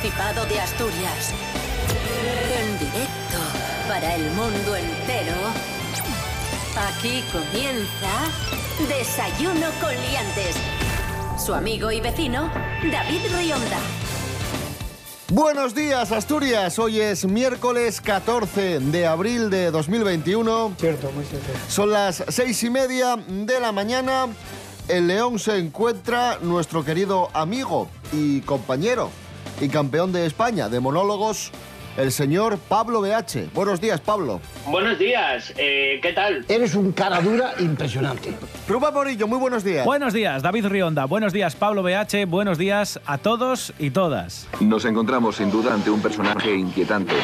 Principado de Asturias. En directo para el mundo entero. Aquí comienza Desayuno con Liantes. Su amigo y vecino, David Rionda. Buenos días, Asturias. Hoy es miércoles 14 de abril de 2021. Cierto, muy cierto. Son las seis y media de la mañana. En León se encuentra nuestro querido amigo y compañero y campeón de España de monólogos, el señor Pablo BH. Buenos días, Pablo. Buenos días, eh, ¿qué tal? Eres un cara dura impresionante. Ruba Morillo, muy buenos días. Buenos días, David Rionda. Buenos días, Pablo BH. Buenos días a todos y todas. Nos encontramos sin duda ante un personaje inquietante.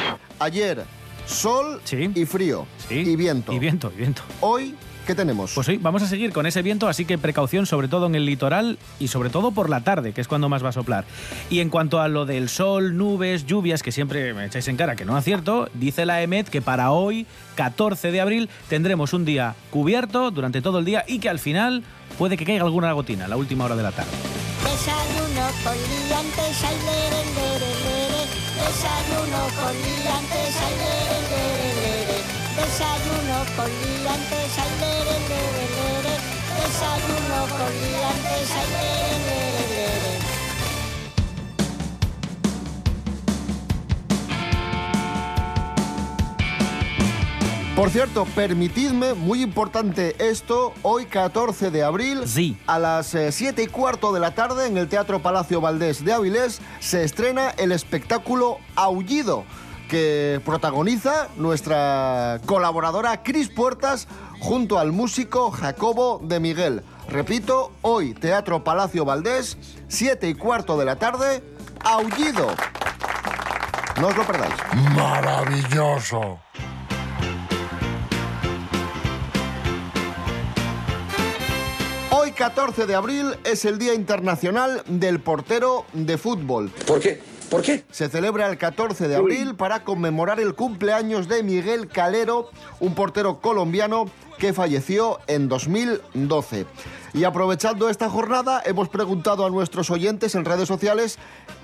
Ayer, sol Sí. y frío. Sí. Y viento. Y viento, y viento. Hoy, ¿qué tenemos? Pues hoy vamos a seguir con ese viento, así que precaución sobre todo en el litoral y sobre todo por la tarde, que es cuando más va a soplar. Y en cuanto a lo del sol, nubes, lluvias, que siempre me echáis en cara que no acierto, dice la EMET que para hoy, 14 de abril, tendremos un día cubierto durante todo el ddía y que al final puede que caiga alguna gotina a la última hora de la tarde. Desayuno con liantes, ay, lere, lere, lere. Desayuno con liantes, ay, lere, lere, lere. Desayuno con liantes, ay, lere, lere, lere. Desayuno con liantes, ay, lere, lere, lere. Por cierto, permitidme, muy importante esto, hoy 14 de abril, Sí. a las 7 y cuarto de la tarde en el Teatro Palacio Valdés de Avilés se estrena el espectáculo Aullido, que protagoniza nuestra colaboradora Cris Puertas junto al músico Jacobo de Miguel. Repito, hoy Teatro Palacio Valdés, 7 y cuarto de la tarde, Aullido. No os lo perdáis. Maravilloso. Hoy 14 de abril es el Día Internacional del Portero de Fútbol. ¿Por qué? ¿Por qué? Se celebra el 14 de abril para conmemorar el cumpleaños de Miguel Calero, un portero colombiano que falleció en 2012. Y aprovechando esta jornada, hemos preguntado a nuestros oyentes en redes sociales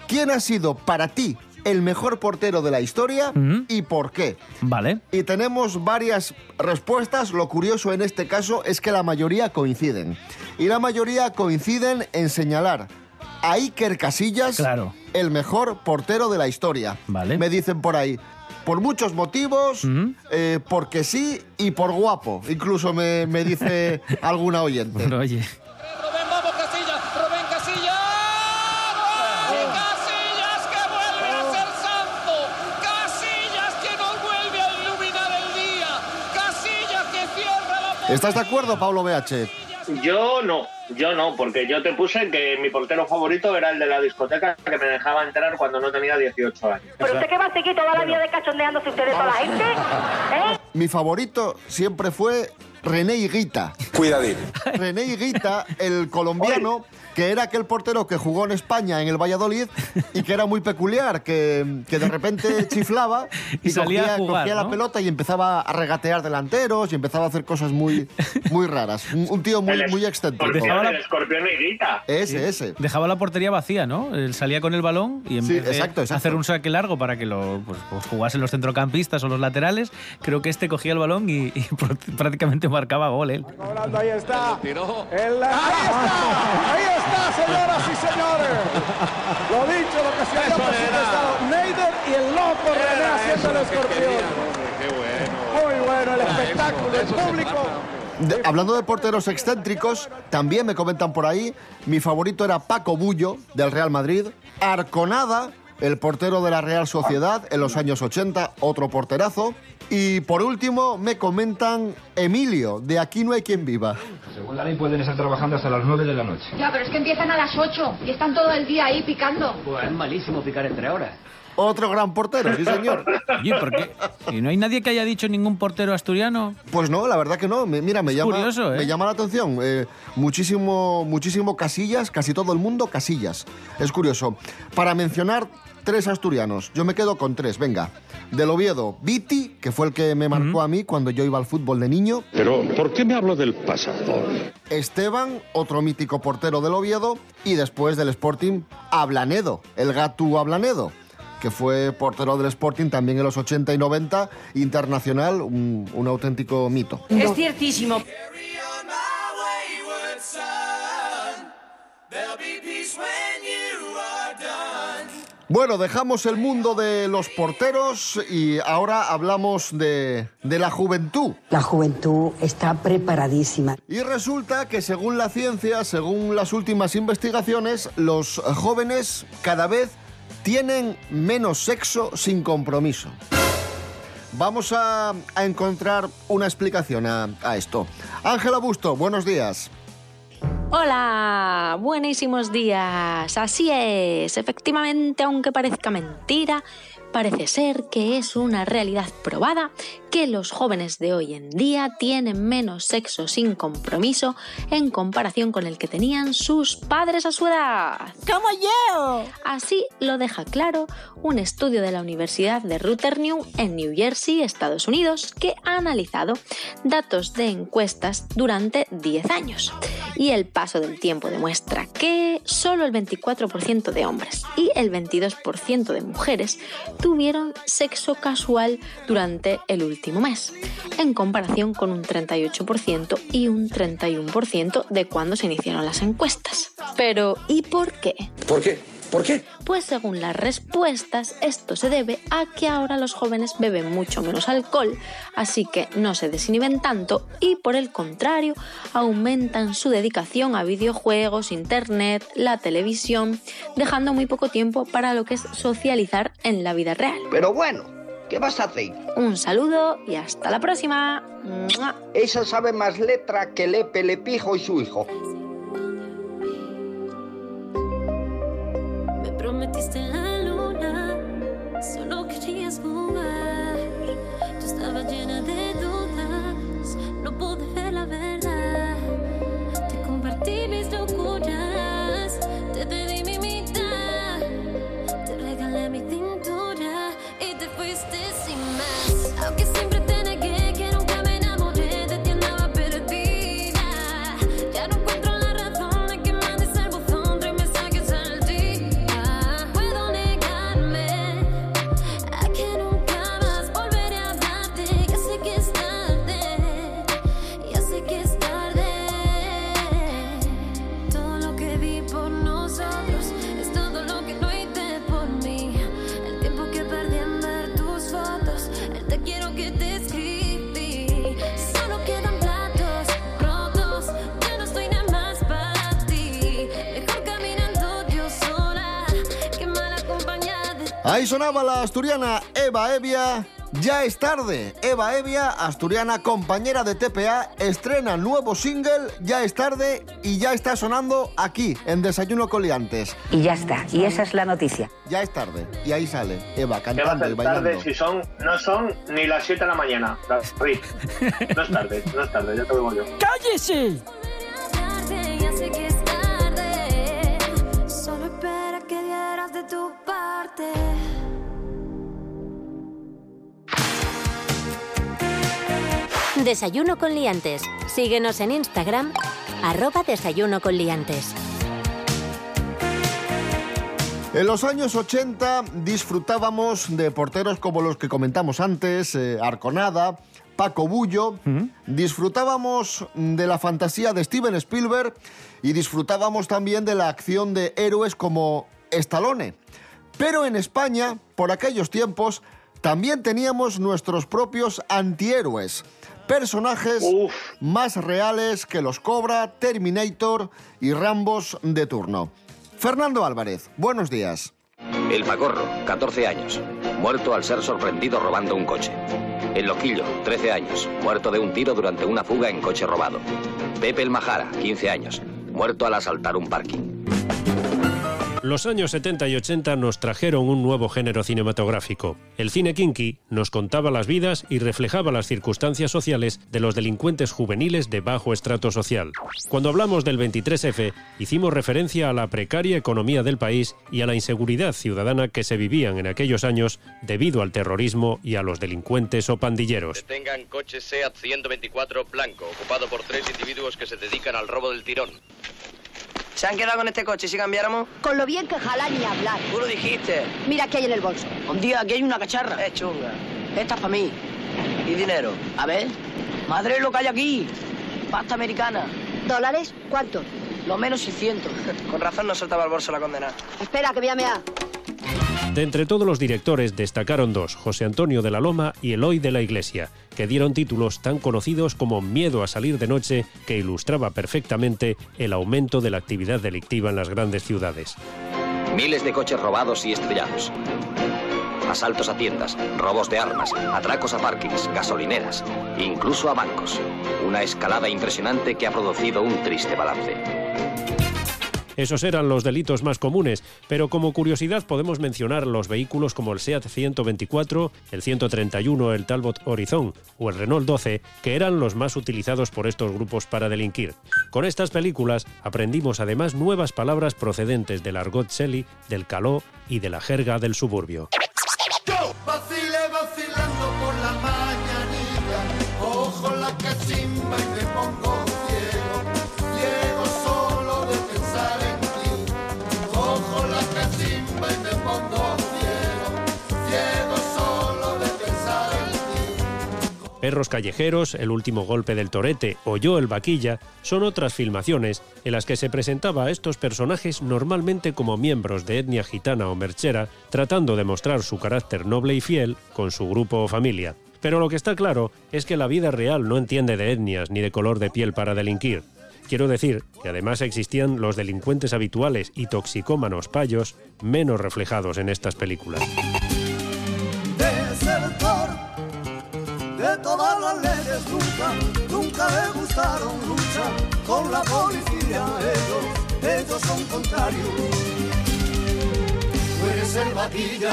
quién ha sido para ti el mejor portero de la historia y por qué. ¿Vale? Y tenemos varias respuestas. Lo curioso en este caso es que la mayoría coinciden. Y la mayoría coinciden en señalar a Iker Casillas Claro. El mejor portero de la historia. Vale. Me dicen por ahí. Por muchos motivos, eh, porque sí y por guapo. Incluso me, me dice alguna oyente. Bueno, oye. Rubén, vamos Casillas, Rubén Casillas. ¡Gol! Casillas que vuelve a ser santo. Casillas que nos vuelve a iluminar el día. Casillas que cierra la puerta. ¿Estás de acuerdo, Pablo BH? Yo no, yo no, porque yo te puse que mi portero favorito era el de la discoteca que me dejaba entrar cuando no tenía 18 años. ¿Pero usted qué va a seguir toda la vida de cachondeándose ustedes toda la gente? ¿Eh? Mi favorito siempre fue René Higuita. Cuidadín. René Higuita, el colombiano, que era aquel portero que jugó en España, en el Valladolid, y que era muy peculiar, que, que de repente chiflaba y, Y salía cogía, a jugar, cogía la pelota y empezaba a regatear delanteros y empezaba a hacer cosas muy, muy raras. Un, un tío muy, El muy excéntrico. escorpión, Dejaba la- el escorpión negrita. Ese, ese. Dejaba la portería vacía, ¿no? Él salía con el balón y en Sí, vez de exacto, exacto. hacer un saque largo para que lo pues, pues, jugasen los centrocampistas o los laterales, creo que este cogía el balón y, y pr- prácticamente marcaba gol él. Cobrando, ahí está. El- ahí está, ahí está, señoras y señores. Lo dicho, lo que se había presentado. Neider y el loco René haciendo el escorpión. Muy bueno el espectáculo, el público. De- hablando de porteros excéntricos, también me comentan por ahí, mi favorito era Paco Bullo, del Real Madrid, Arconada, el portero de la Real Sociedad en los años 80, otro porterazo, y por último me comentan Emilio, de Aquí no hay quien viva. Según la ley pueden estar trabajando hasta las 9 de la noche. Ya, pero es que empiezan a las 8 y están todo el día ahí picando. Pues es malísimo picar entre horas. Otro gran portero, sí señor. Oye, ¿por qué? ¿Y no hay nadie que haya dicho ningún portero asturiano? Pues no, la verdad que no. Me- mira, me llama, curioso, ¿eh? me llama la atención. Eh, muchísimo, muchísimo Casillas, casi todo el mundo Casillas. Es curioso. Para mencionar tres asturianos, yo me quedo con tres, venga. Del Oviedo, Viti, que fue el que me marcó a mí cuando yo iba al fútbol de niño. Pero, ¿por qué me hablo del pasado? Esteban, otro mítico portero del Oviedo. Y después del Sporting, Ablanedo, el Gatu Ablanedo, que fue portero del Sporting también en los 80 y 90, internacional, un, un auténtico mito. Es ciertísimo. Bueno, dejamos el mundo de los porteros y ahora hablamos de, de, la juventud. La juventud está preparadísima. Y resulta que según la ciencia, según las últimas investigaciones, los jóvenes cada vez tienen menos sexo sin compromiso. Vamos a, a encontrar una explicación a, a esto. Ángela Busto, buenos días. Hola, buenísimos días. Así es, efectivamente, aunque parezca mentira, parece ser que es una realidad probada que los jóvenes de hoy en día tienen menos sexo sin compromiso en comparación con el que tenían sus padres a su edad. ¡Como yo! Así lo deja claro un estudio de la Universidad de Ruthernew en New Jersey, Estados Unidos, que ha analizado datos de encuestas durante 10 años. Y el paso del tiempo demuestra que solo el 24% de hombres y el 22% de mujeres tuvieron sexo casual durante el último mes, en comparación con un 38% y un 31% de cuando se iniciaron las encuestas. Pero, ¿y por qué? ¿Por qué? ¿Por qué? Pues según las respuestas, esto se debe a que ahora los jóvenes beben mucho menos alcohol, así que no se desinhiben tanto y por el contrario aumentan su dedicación a videojuegos, internet, la televisión, dejando muy poco tiempo para lo que es socializar en la vida real. Pero bueno, ¿qué vas a hacer? Un saludo y hasta la próxima. Esa sabe más letra que Lepe, Lepijo y su hijo. Prometiste la luna, solo querías jugar. Yo estaba llena de dudas, no pude ver la verdad. Te compartí mis locuras, La asturiana Eva Evia. Ya es tarde. Eva Evia, asturiana compañera de TPA, estrena nuevo single, Ya es tarde, y ya está sonando aquí, en Desayuno Coliantes. Y ya está, y esa es la noticia. Ya es tarde. Y ahí sale Eva ¿Qué va a cantando y bailando. tarde si son, no son ni las 7 de la mañana? No es tarde, no es tarde, ya te lo digo yo. ¡Cállese! Solo espera que dieras de tu parte. Desayuno con liantes. Síguenos en Instagram, arroba desayuno con liantes. En los años 80 disfrutábamos de porteros como los que comentamos antes, eh, Arconada, Paco Bullo. Disfrutábamos de la fantasía de Steven Spielberg y disfrutábamos también de la acción de héroes como Stallone. Pero en España, por aquellos tiempos, también teníamos nuestros propios antihéroes. Personajes más reales que los Cobra, Terminator y Rambos de turno. Fernando Álvarez, buenos días. El Pacorro, 14 años, muerto al ser sorprendido robando un coche. El Loquillo, 13 años, muerto de un tiro durante una fuga en coche robado. Pepe el Majara, 15 años, muerto al asaltar un parking. Los años 70 y 80 nos trajeron un nuevo género cinematográfico. El cine kinky nos contaba las vidas y reflejaba las circunstancias sociales de los delincuentes juveniles de bajo estrato social. Cuando hablamos del 23F, hicimos referencia a la precaria economía del país y a la inseguridad ciudadana que se vivían en aquellos años debido al terrorismo y a los delincuentes o pandilleros. Detengan coche SEAT 124 blanco, ocupado por tres individuos que se dedican al robo del tirón. ¿Se han quedado con este coche si cambiáramos? Con lo bien que jala ni hablar. Tú lo dijiste. Mira qué hay en el bolso. Un día aquí hay una cacharra. Es chunga. Esta es para mí. Y dinero. A ver. Madre, lo que hay aquí. Pasta americana. ¿Dólares? ¿Cuánto? Lo menos 600. Con razón no soltaba el bolso la condena. Espera, que voy a mear. De entre todos los directores destacaron dos, José Antonio de la Loma y Eloy de la Iglesia, que dieron títulos tan conocidos como Miedo a salir de noche, que ilustraba perfectamente el aumento de la actividad delictiva en las grandes ciudades. Miles de coches robados y estrellados. Asaltos a tiendas, robos de armas, atracos a parkings, gasolineras, incluso a bancos. Una escalada impresionante que ha producido un triste balance. Esos eran los delitos más comunes, pero como curiosidad podemos mencionar los vehículos como el SEAT 124, el 131, el Talbot Horizon o el Renault 12, que eran los más utilizados por estos grupos para delinquir. Con estas películas aprendimos además nuevas palabras procedentes del argot Shelley, del caló y de la jerga del suburbio. Perros callejeros, El último golpe del torete o Yo el vaquilla son otras filmaciones en las que se presentaba a estos personajes normalmente como miembros de etnia gitana o merchera, tratando de mostrar su carácter noble y fiel con su grupo o familia. Pero lo que está claro es que la vida real no entiende de etnias ni de color de piel para delinquir. Quiero decir que además existían los delincuentes habituales y toxicómanos payos menos reflejados en estas películas. Nunca, nunca le gustaron luchar con la policía. Ellos, ellos son contrarios. Tú eres el vaquilla,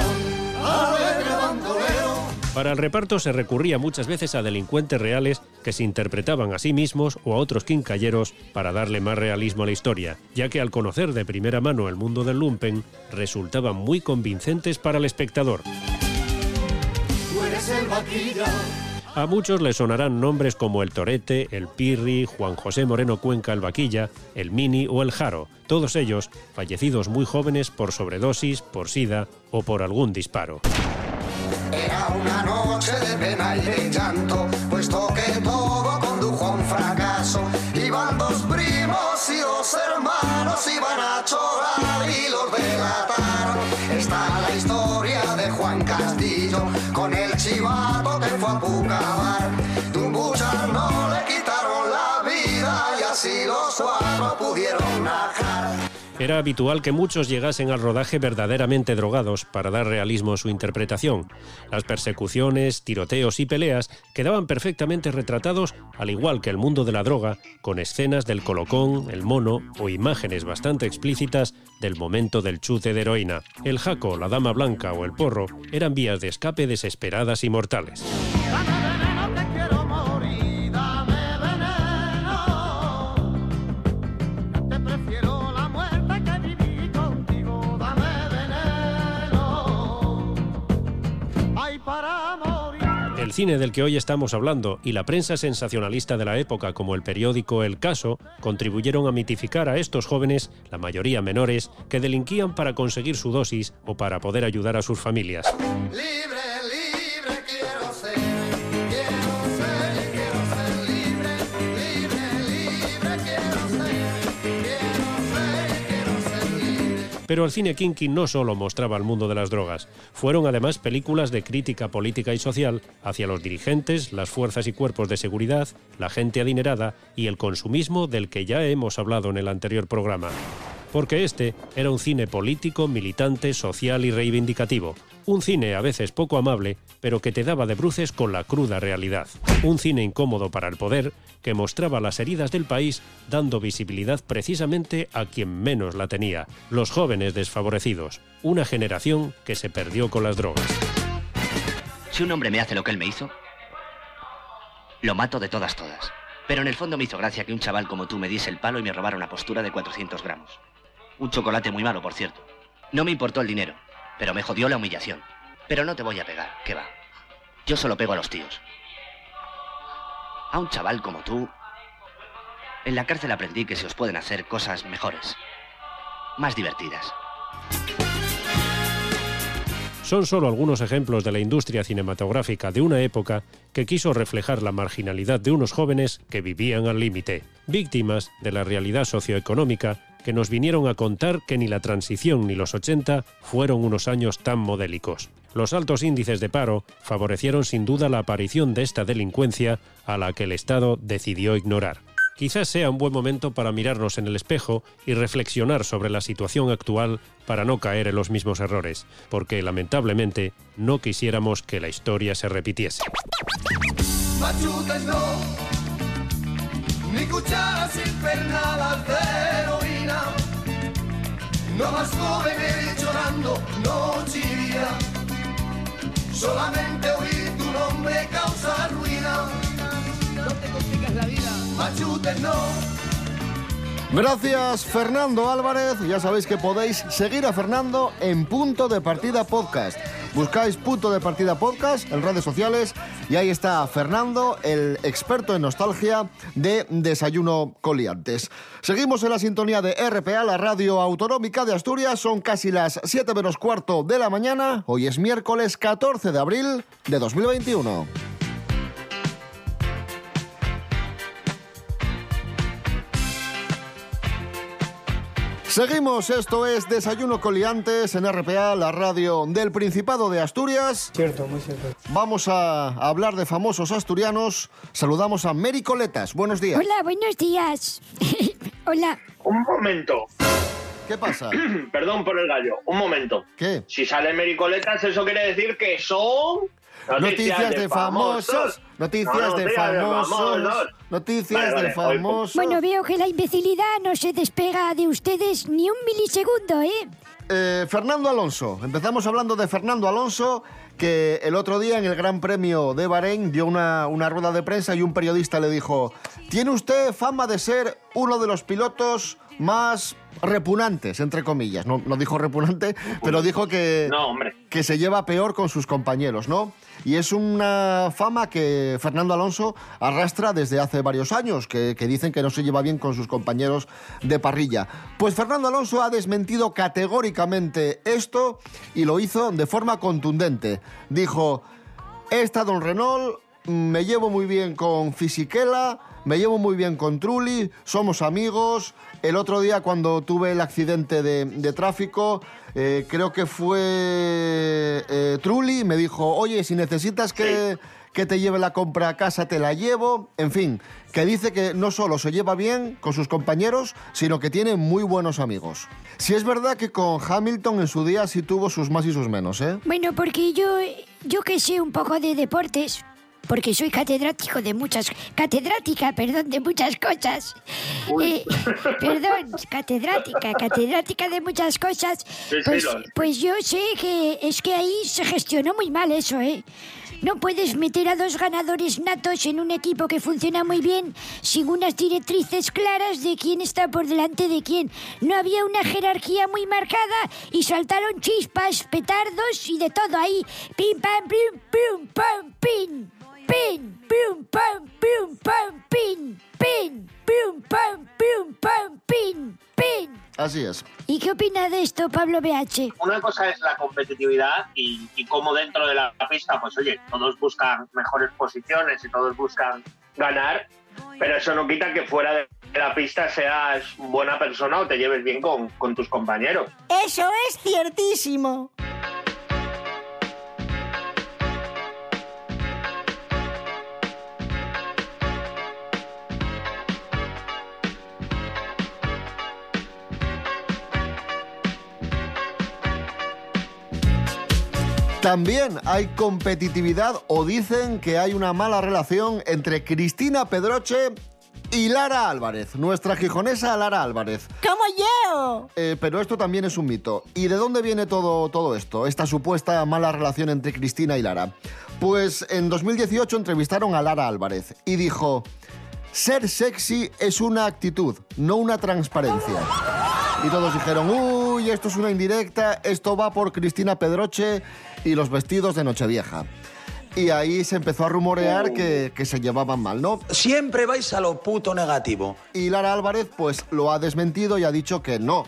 alegre bandolero. Para el reparto se recurría muchas veces a delincuentes reales que se interpretaban a sí mismos o a otros quincalleros para darle más realismo a la historia, ya que al conocer de primera mano el mundo del lumpen, resultaban muy convincentes para el espectador. Tú eres el vaquilla. A muchos les sonarán nombres como el Torete, el Pirri, Juan José Moreno Cuenca el Vaquilla, el Mini o el Jaro, todos ellos fallecidos muy jóvenes por sobredosis, por sida o por algún disparo. Era una noche de pena y de llanto, puesto que todo condujo a un fracaso. Iban dos primos y dos hermanos, iban a chorar que fue a Pucabar. De no le quitaron la vida y así los cuatro pudieron najar. Era habitual que muchos llegasen al rodaje verdaderamente drogados para dar realismo a su interpretación. Las persecuciones, tiroteos y peleas quedaban perfectamente retratados, al igual que el mundo de la droga, con escenas del colocón, el mono o imágenes bastante explícitas del momento del chute de heroína. El jaco, la dama blanca o el porro eran vías de escape desesperadas y mortales. El cine del que hoy estamos hablando y la prensa sensacionalista de la época como el periódico El Caso contribuyeron a mitificar a estos jóvenes, la mayoría menores, que delinquían para conseguir su dosis o para poder ayudar a sus familias. Pero el cine kinky no solo mostraba el mundo de las drogas, fueron además películas de crítica política y social hacia los dirigentes, las fuerzas y cuerpos de seguridad, la gente adinerada y el consumismo del que ya hemos hablado en el anterior programa. Porque este era un cine político, militante, social y reivindicativo. Un cine a veces poco amable, pero que te daba de bruces con la cruda realidad. Un cine incómodo para el poder, que mostraba las heridas del país dando visibilidad precisamente a quien menos la tenía, los jóvenes desfavorecidos, una generación que se perdió con las drogas. Si un hombre me hace lo que él me hizo, lo mato de todas, todas. Pero en el fondo me hizo gracia que un chaval como tú me diese el palo y me robara una postura de 400 gramos. Un chocolate muy malo, por cierto. No me importó el dinero, pero me jodió la humillación. Pero no te voy a pegar, ¿qué va? Yo solo pego a los tíos. A un chaval como tú, en la cárcel aprendí que se os pueden hacer cosas mejores. más divertidas. Son solo algunos ejemplos de la industria cinematográfica de una época que quiso reflejar la marginalidad de unos jóvenes que vivían al límite, víctimas de la realidad socioeconómica que nos vinieron a contar que ni la transición ni los 80 fueron unos años tan modélicos. Los altos índices de paro favorecieron sin duda la aparición de esta delincuencia a la que el Estado decidió ignorar. Quizás sea un buen momento para mirarnos en el espejo y reflexionar sobre la situación actual para no caer en los mismos errores, porque lamentablemente no quisiéramos que la historia se repitiese. No. No más jóvenes llorando noche y día. Solamente oír tu nombre causa ruina. No te complicas la vida. Machutes no. Gracias Fernando Álvarez. Ya sabéis que podéis seguir a Fernando en Punto de Partida Podcast. Buscáis Punto de Partida Podcast en redes sociales y ahí está Fernando, el experto en nostalgia de Desayuno Coliantes. Seguimos en la sintonía de RPA, la radio autonómica de Asturias. Son casi las 7 menos cuarto de la mañana. Hoy es miércoles 14 de abril de 2021. Seguimos, esto es Desayuno Coliantes en RPA, la radio del Principado de Asturias. Cierto, muy cierto. Vamos a hablar de famosos asturianos. Saludamos a Mary Coletas. Buenos días. Hola, buenos días. Hola. Un momento. ¿Qué pasa? Perdón por el gallo. Un momento. ¿Qué? Si salen mericoletas, eso quiere decir que son... Noticias de famosos. Noticias No, de famosos. Noticias de vale, famosos. Bueno, veo que la imbecilidad no se despega de ustedes ni un milisegundo, ¿eh? Eh, Fernando Alonso. Empezamos hablando de Fernando Alonso, que el otro día en el Gran Premio de Bahrein dio una, una rueda de prensa y un periodista le dijo, tiene usted fama de ser uno de los pilotos más repugnantes, entre comillas. No, no dijo repugnante, pero dijo que, No, hombre. que se lleva peor con sus compañeros, ¿no? Y es una fama que Fernando Alonso arrastra desde hace varios años, que, que dicen que no se lleva bien con sus compañeros de parrilla. Pues Fernando Alonso ha desmentido categóricamente esto y lo hizo de forma contundente. Dijo, he estado en Renault, me llevo muy bien con Fisichella, me llevo muy bien con Trulli, somos amigos. El otro día cuando tuve el accidente de, tráfico, eh, creo que fue eh, Trulli, me dijo, oye, si necesitas que, que te lleve la compra a casa, te la llevo. En fin, que dice que no solo se lleva bien con sus compañeros, sino que tiene muy buenos amigos. Si es verdad que con Hamilton en su día sí tuvo sus más y sus menos, ¿eh? Bueno, porque yo, yo que sé un poco de deportes, porque soy catedrático de muchas, catedrática, perdón, de muchas cosas. Eh, perdón, catedrática, catedrática de muchas cosas. Pues, pues yo sé que es que ahí se gestionó muy mal eso, ¿eh? No puedes meter a dos ganadores natos en un equipo que funciona muy bien sin unas directrices claras de quién está por delante de quién. No había una jerarquía muy marcada y saltaron chispas, petardos y de todo ahí. Pim, pam, pim, pum, pam, pin. Pin, pum, pam, pum, pam, pin. Pin, pum, pam, pum, pam, pin. Pin. Así es. ¿Y qué opina de esto, Pablo BH? Una cosa es la competitividad y, y cómo dentro de la pista, pues oye, todos buscan mejores posiciones y todos buscan ganar, pero eso no quita que fuera de la pista seas buena persona o te lleves bien con, con tus compañeros. Eso es ciertísimo. También hay competitividad o dicen que hay una mala relación entre Cristina Pedroche y Lara Álvarez, nuestra gijonesa Lara Álvarez. ¡Como yo! Eh, pero esto también es un mito. ¿Y de dónde viene todo, todo esto? Esta supuesta mala relación entre Cristina y Lara. Pues en 2018 entrevistaron a Lara Álvarez y dijo, ser sexy es una actitud, no una transparencia. Y todos dijeron, uy, esto es una indirecta, esto va por Cristina Pedroche y los vestidos de Nochevieja. Y ahí se empezó a rumorear que, que se llevaban mal, ¿no? Siempre vais a lo puto negativo. Y Lara Álvarez pues lo ha desmentido y ha dicho que no,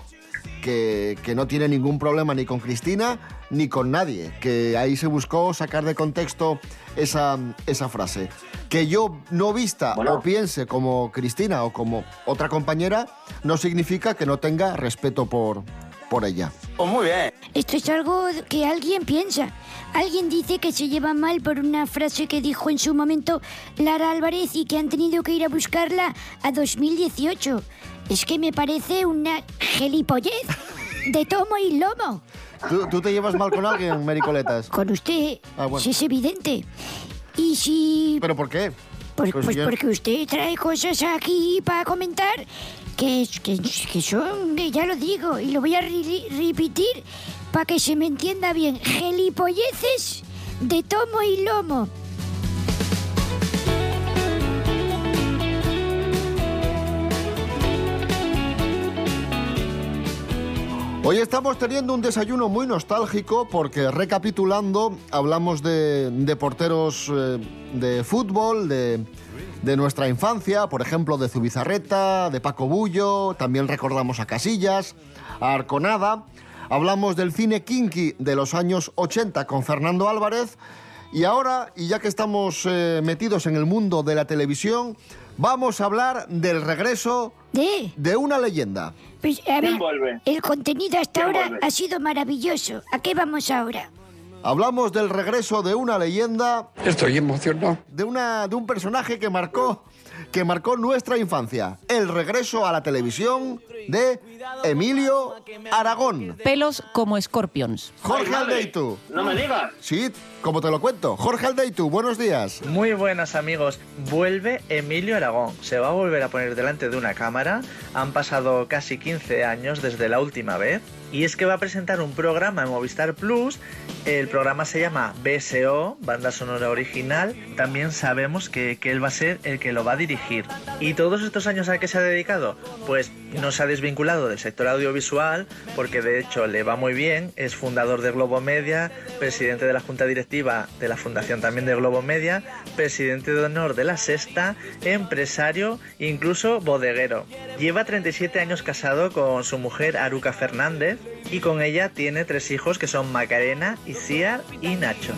que, que no tiene ningún problema ni con Cristina ni con nadie, que ahí se buscó sacar de contexto esa, esa frase. Que yo no vista o piense como Cristina o como otra compañera no significa que no tenga respeto por, por ella. Pues muy bien. Esto es algo que alguien piensa. Alguien dice que se lleva mal por una frase que dijo en su momento Lara Álvarez y que han tenido que ir a buscarla a 2018. Es que me parece una gelipollez de tomo y lomo. ¿Tú, tú te llevas mal con alguien, Mericoletas? Con usted, Ah, bueno. sí es evidente. Y si... ¿Pero por qué? Pues, Pues pues yo- porque usted trae cosas aquí para comentar que, que, que son, que ya lo digo, y lo voy a re- repetir para que se me entienda bien, gelipolleces de tomo y lomo. Hoy estamos teniendo un desayuno muy nostálgico porque recapitulando hablamos de, de porteros eh, de fútbol, de, de nuestra infancia, por ejemplo de Zubizarreta, de Paco Bullo, también recordamos a Casillas, a Arconada, hablamos del cine kinky de los años 80 con Fernando Álvarez y ahora, y ya que estamos eh, metidos en el mundo de la televisión, vamos a hablar del regreso ¿De? de una leyenda. Pues, a ver, el contenido hasta ¿Quién ahora vuelve? ha sido maravilloso. ¿A qué vamos ahora? Hablamos del regreso de una leyenda. Estoy emocionado. De, una, de un personaje que marcó, que marcó nuestra infancia. El regreso a la televisión de Emilio Aragón. Pelos como Scorpions. Jorge Aldeitu. No me digas. Sí, como te lo cuento. Jorge Aldeitu, buenos días. Muy buenas amigos, vuelve Emilio Aragón, se va a volver a poner delante de una cámara, han pasado casi 15 años desde la última vez y es que va a presentar un programa en Movistar Plus, el programa se llama BSO, Banda Sonora Original, también sabemos que, él va a ser el que lo va a dirigir. ¿Y todos estos años a qué se ha dedicado? Pues no se ha desvinculado del sector audiovisual porque de hecho le va muy bien, es fundador de Globo Media, presidente de la Junta Directiva de la Fundación también de Globo Media, presidente de honor de la Sexta, empresario incluso bodeguero. Lleva 37 años casado con su mujer Aruca Fernández y con ella tiene tres hijos que son Macarena, Isia y Nacho.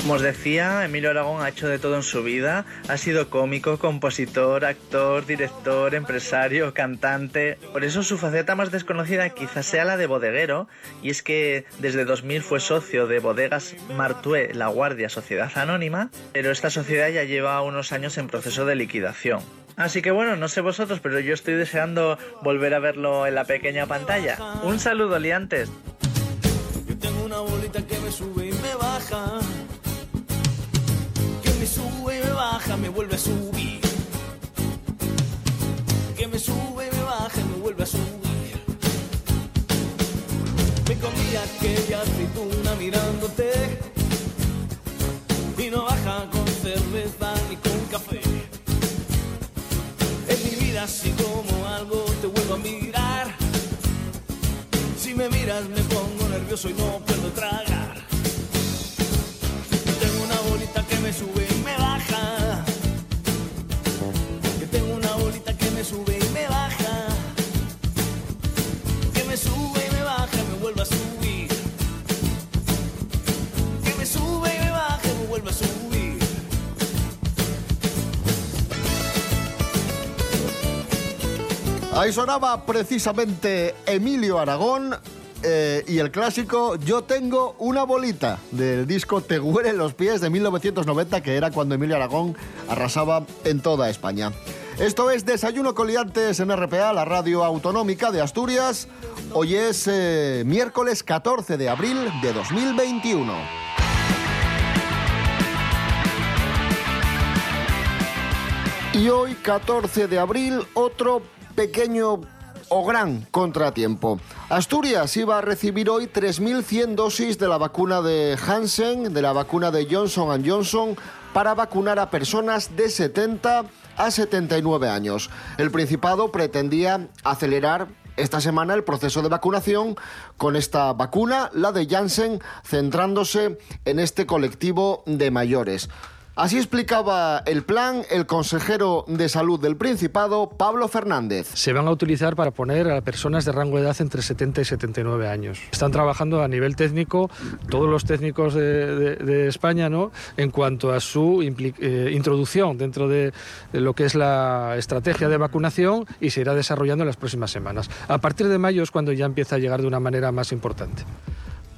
Como os decía, Emilio Aragón ha hecho de todo en su vida. Ha sido cómico, compositor, actor, director, empresario, cantante. Por eso su faceta más desconocida quizás sea la de bodeguero. Y es que desde 2000 fue socio de Bodegas Martué La Guardia Sociedad Anónima. Pero esta sociedad ya lleva unos años en proceso de liquidación. Así que bueno, no sé vosotros, pero yo estoy deseando volver a verlo en la pequeña pantalla. Un saludo, liantes. Yo tengo una bolita que me sube y me baja. Baja, me Sonaba precisamente Emilio Aragón eh, y el clásico Yo tengo una bolita del disco Te huelen los pies de 1990, que era cuando Emilio Aragón arrasaba en toda España. Esto es Desayuno Coliantes en RPA, la radio autonómica de Asturias. Hoy es eh, miércoles 14 de abril de 2021. Y hoy, 14 de abril, otro pequeño o gran contratiempo. Asturias iba a recibir hoy 3.100 dosis de la vacuna de Hansen, de la vacuna de Johnson Johnson, para vacunar a personas de 70 a 79 años. El Principado pretendía acelerar esta semana el proceso de vacunación con esta vacuna, la de Janssen, centrándose en este colectivo de mayores. Así explicaba el plan el consejero de salud del Principado, Pablo Fernández. Se van a utilizar para poner a personas de rango de edad entre 70 y 79 años. Están trabajando a nivel técnico todos los técnicos de, España ¿no? en cuanto a su eh, introducción dentro de, de lo que es la estrategia de vacunación y se irá desarrollando en las próximas semanas. A partir de mayo es cuando ya empieza a llegar de una manera más importante.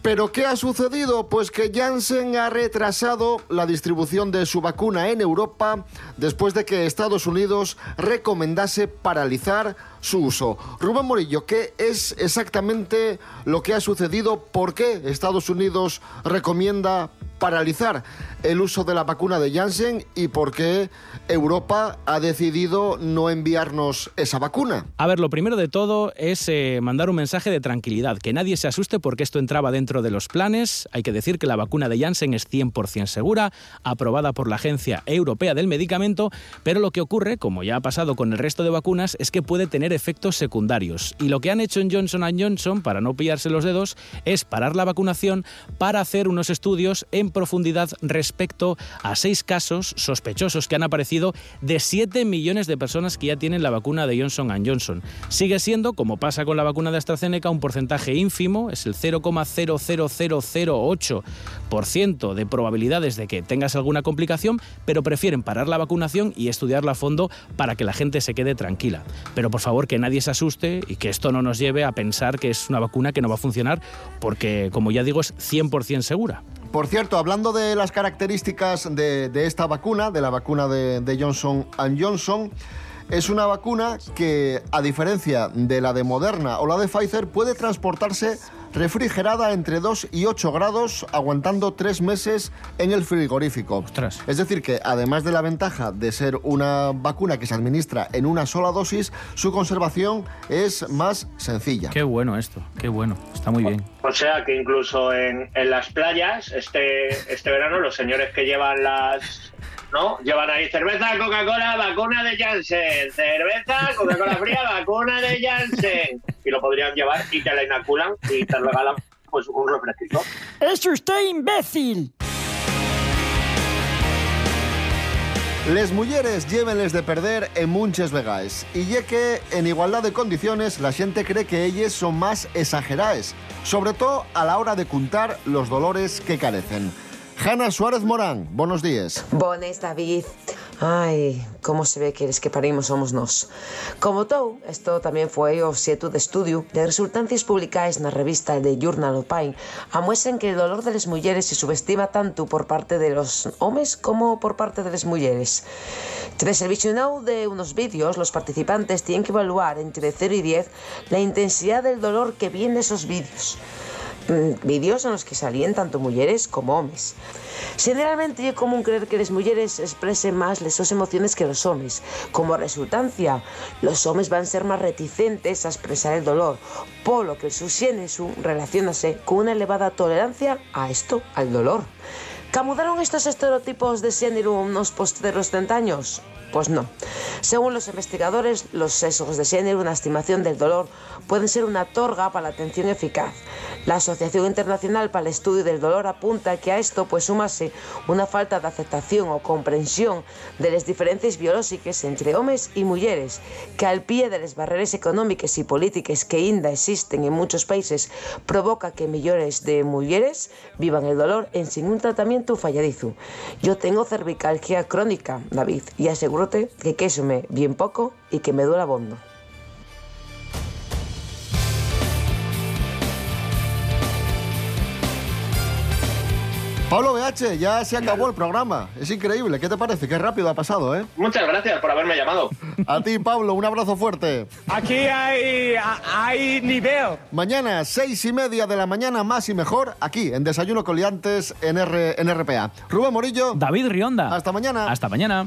¿Pero qué ha sucedido? Pues que Janssen ha retrasado la distribución de su vacuna en Europa después de que Estados Unidos recomendase paralizar su uso. Rubén Morillo, ¿qué es exactamente lo que ha sucedido? ¿Por qué Estados Unidos recomienda paralizar el uso de la vacuna de Janssen y por qué Europa ha decidido no enviarnos esa vacuna? A ver, lo primero de todo es eh, mandar un mensaje de tranquilidad, que nadie se asuste porque esto entraba dentro de los planes. Hay que decir que la vacuna de Janssen es 100% segura, aprobada por la Agencia Europea del Medicamento, pero lo que ocurre, como ya ha pasado con el resto de vacunas, es que puede tener efectos secundarios. Y lo que han hecho en Johnson Johnson, para no pillarse los dedos, es parar la vacunación para hacer unos estudios en profundidad respecto a seis casos sospechosos que han aparecido de 7 millones de personas que ya tienen la vacuna de Johnson Johnson. Sigue siendo, como pasa con la vacuna de AstraZeneca, un porcentaje ínfimo, es el 0,00008% de probabilidades de que tengas alguna complicación, pero prefieren parar la vacunación y estudiarla a fondo para que la gente se quede tranquila. Pero por favor que nadie se asuste y que esto no nos lleve a pensar que es una vacuna que no va a funcionar, porque como ya digo es 100% segura. Por cierto, hablando de las características de, de esta vacuna, de la vacuna de, de Johnson Johnson, es una vacuna que, a diferencia de la de Moderna o la de Pfizer, puede transportarse refrigerada entre 2 y 8 grados, aguantando 3 meses en el frigorífico. Es decir, que además de la ventaja de ser una vacuna que se administra en una sola dosis, su conservación es más sencilla. Qué bueno esto, qué bueno, está muy bien. O sea que incluso en, en las playas, este, este verano, los señores que llevan las. ¿No? Llevan ahí cerveza, Coca-Cola, vacuna de Janssen. Cerveza, Coca-Cola fría, vacuna de Janssen. Y lo podrían llevar y te la inoculan y te regalan pues un refresquito. ¡Es usted imbécil! Les mulleres llévenles de perder en muchas vegaes. Y ya que en igualdad de condiciones la gente cree que ellas son más exageradas, sobre todo a la hora de contar los dolores que carecen. Hanna Suárez Morán, buenos días. Bones, David. Ai, como se ve que eres que parimos somos nós. Como tou, isto tamén foi o obxeto de estudio de resultancias publicadas na revista The Journal of Pain amuesen que el dolor de las mulleres se subestima tanto por parte de los homes como por parte de las mulleres. Tras el visionado de unos vídeos, los participantes tienen que evaluar entre 0 y 10 la intensidad del dolor que viene de esos vídeos. Mm, vídeos en los que salían tanto mujeres como hombres. Generalmente é común creer que las mujeres expresen más sus emociones que los hombres. Como resultancia, los hombres van a ser más reticentes a expresar el dolor, por lo que su su relacionase con una elevada tolerancia a esto, al dolor. ¿Camudaron estos estereotipos de género unos posteriores 30 años? Pues no. Según los investigadores, los sesgos de género, una estimación del dolor, pueden ser una torga para la atención eficaz. La Asociación Internacional para el Estudio del Dolor apunta que a esto pues sumase una falta de aceptación o comprensión de las diferencias biológicas entre hombres y mujeres, que al pie de las barreras económicas y políticas que ainda existen en muchos países provoca que millones de mujeres vivan el dolor en sin un tratamiento falladizo. Yo tengo cervicalgia crónica, David, y asegúrate que quesome bien poco y que me duela bondo. Pablo BH, ya se acabó el programa. Es increíble. ¿Qué te parece? Qué rápido ha pasado, ¿eh? Muchas gracias por haberme llamado. A ti, Pablo, un abrazo fuerte. Aquí hay, hay nivel. Mañana, seis y media de la mañana, más y mejor, aquí, en Desayuno Coliantes, en, R- en RPA. Rubén Morillo. David Rionda. Hasta mañana. Hasta mañana.